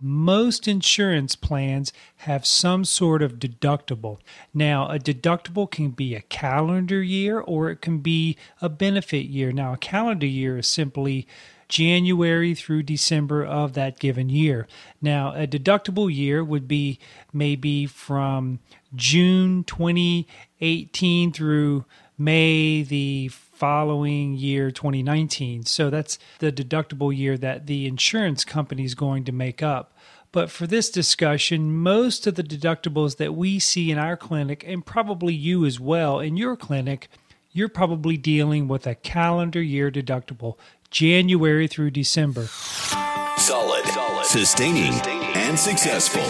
most insurance plans have some sort of deductible. Now, a deductible can be a calendar year or it can be a benefit year. Now, a calendar year is simply January through December of that given year. Now, a deductible year would be maybe from June 2018 through May the following year 2019. So that's the deductible year that the insurance company is going to make up. But for this discussion, most of the deductibles that we see in our clinic, and probably you as well in your clinic, you're probably dealing with a calendar year deductible, January through December. Solid, sustaining and successful.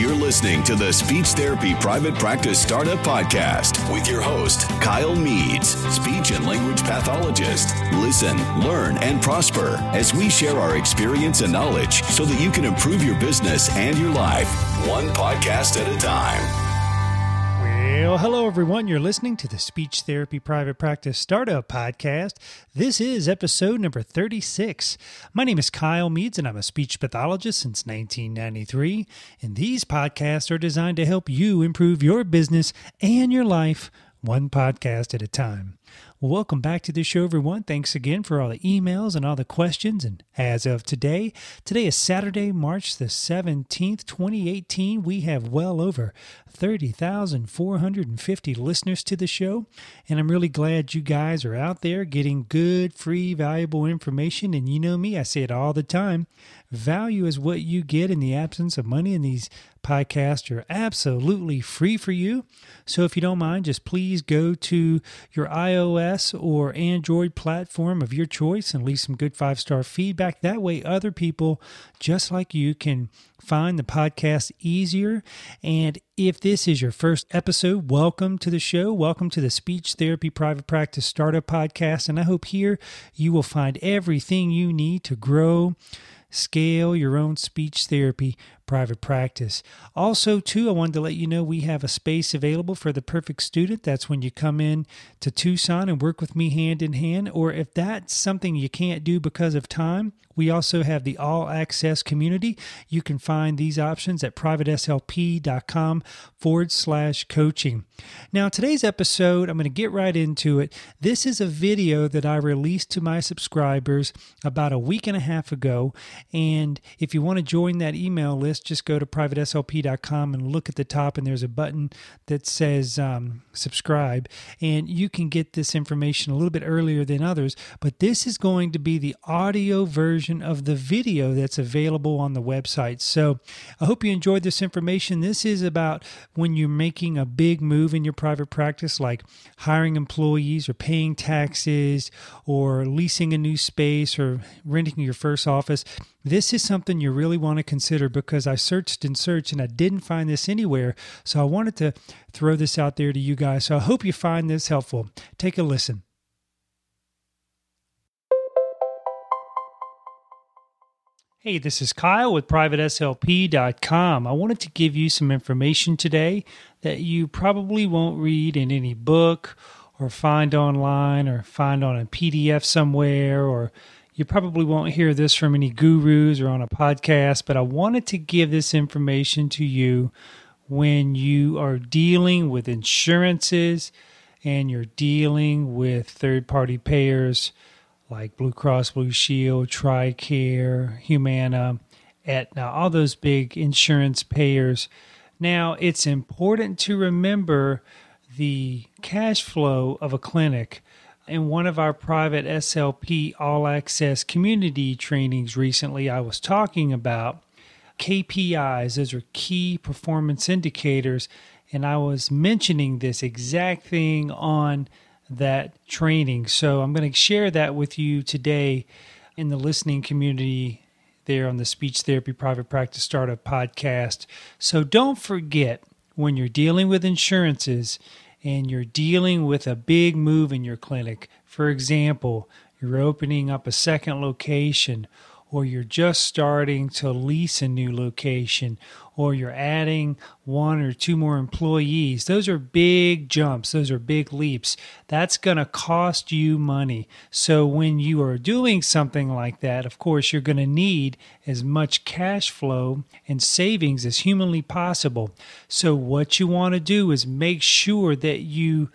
You're listening to the Speech Therapy Private Practice Startup Podcast with your host, Kyle Meads, speech and language pathologist. Listen, learn, and prosper as we share our experience and knowledge so that you can improve your business and your life, one podcast at a time. Well, hello everyone. You're listening to the Speech Therapy Private Practice Startup Podcast. This is episode number 36. My name is Kyle Meads and I'm a speech pathologist since 1993. And these podcasts are designed to help you improve your business and your life one podcast at a time. Welcome back to the show, everyone. Thanks again for all the emails and all the questions. And as of today, today is Saturday, March the 17th, 2018. We have well over 30,450 listeners to the show. And I'm really glad you guys are out there getting good, free, valuable information. And you know me, I say it all the time value is what you get in the absence of money, and these podcasts are absolutely free for you. So if you don't mind, just please go to your iOS iOS or Android platform of your choice and leave some good five star feedback. That way, other people just like you can find the podcast easier. And if this is your first episode, welcome to the show. Welcome to the Speech Therapy Private Practice Startup Podcast. And I hope here you will find everything you need to grow scale your own speech therapy private practice. Also, too, I wanted to let you know we have a space available for the perfect student. That's when you come in to Tucson and work with me hand in hand. Or if that's something you can't do because of time, we also have the all access community. You can find these options at privateslp.com forward slash coaching. Now, today's episode, I'm going to get right into it. This is a video that I released to my subscribers about a week and a half ago. And if you want to join that email list, just go to privateslp.com and look at the top, and there's a button that says um, subscribe. And you can get this information a little bit earlier than others. But this is going to be the audio version of the video that's available on the website. So I hope you enjoyed this information. This is about when you're making a big move in your private practice, like hiring employees or paying taxes or leasing a new space or renting your first office. This is something you really want to consider because I searched and searched and I didn't find this anywhere. So I wanted to throw this out there to you guys. So I hope you find this helpful. Take a listen. Hey, this is Kyle with PrivateSLP.com. I wanted to give you some information today that you probably won't read in any book or find online or find on a PDF somewhere or you probably won't hear this from any gurus or on a podcast, but I wanted to give this information to you when you are dealing with insurances and you're dealing with third party payers like Blue Cross Blue Shield, TRICARE, Humana, Aetna, all those big insurance payers. Now, it's important to remember the cash flow of a clinic in one of our private SLP all access community trainings recently, I was talking about KPIs, those are key performance indicators. And I was mentioning this exact thing on that training. So I'm going to share that with you today in the listening community there on the Speech Therapy Private Practice Startup podcast. So don't forget when you're dealing with insurances and you're dealing with a big move in your clinic, for example, you're opening up a second location or you're just starting to lease a new location, or you're adding one or two more employees, those are big jumps. Those are big leaps. That's going to cost you money. So when you are doing something like that, of course, you're going to need as much cash flow and savings as humanly possible. So what you want to do is make sure that you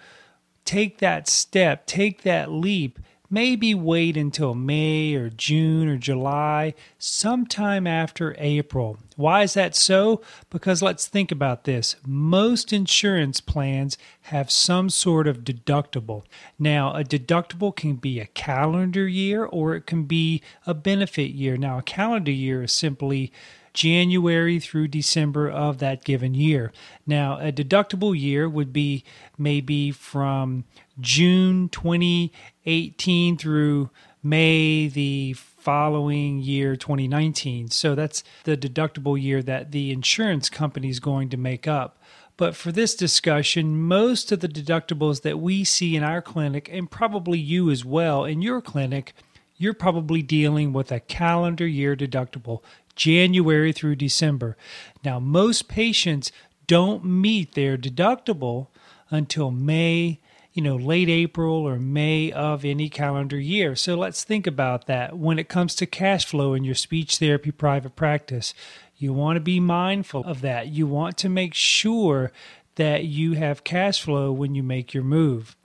take that step, take that leap maybe wait until May or June or July, sometime after April. Why is that so? Because let's think about this. Most insurance plans have some sort of deductible. Now, a deductible can be a calendar year or it can be a benefit year. Now, a calendar year is simply January through December of that given year. Now, a deductible year would be maybe from June 2018 through May the following year 2019. So that's the deductible year that the insurance company is going to make up. But for this discussion, most of the deductibles that we see in our clinic, and probably you as well in your clinic, you're probably dealing with a calendar year deductible, January through December. Now, most patients don't meet their deductible until May you know, late April or May of any calendar year. So let's think about that. When it comes to cash flow in your speech therapy private practice, you want to be mindful of that. You want to make sure that you have cash flow when you make your move.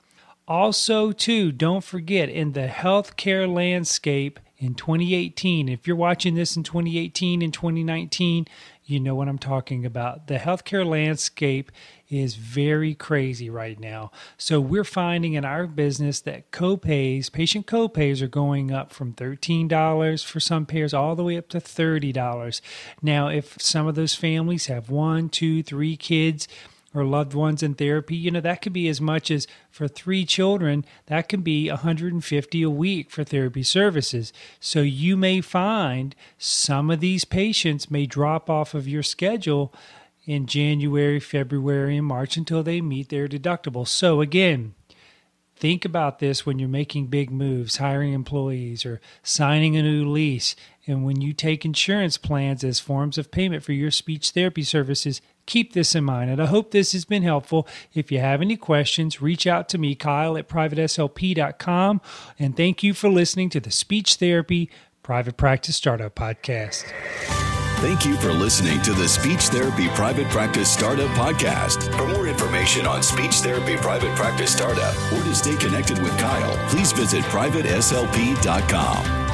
Also, too, don't forget in the healthcare landscape in 2018, if you're watching this in 2018 and 2019, you know what I'm talking about. The healthcare landscape is very crazy right now. So we're finding in our business that copays, patient copays are going up from $13 for some payers all the way up to $30. Now, if some of those families have one, two, three kids, or loved ones in therapy, you know, that could be as much as for three children, that can be 150 a week for therapy services. So you may find some of these patients may drop off of your schedule in January, February, and March until they meet their deductible. So again, think about this when you're making big moves, hiring employees or signing a new lease. And when you take insurance plans as forms of payment for your speech therapy services, keep this in mind. And I hope this has been helpful. If you have any questions, reach out to me, Kyle at privateslp.com. And thank you for listening to the Speech Therapy Private Practice Startup Podcast. Thank you for listening to the Speech Therapy Private Practice Startup Podcast. For more information on speech therapy private practice startup or to stay connected with Kyle, please visit privateslp.com.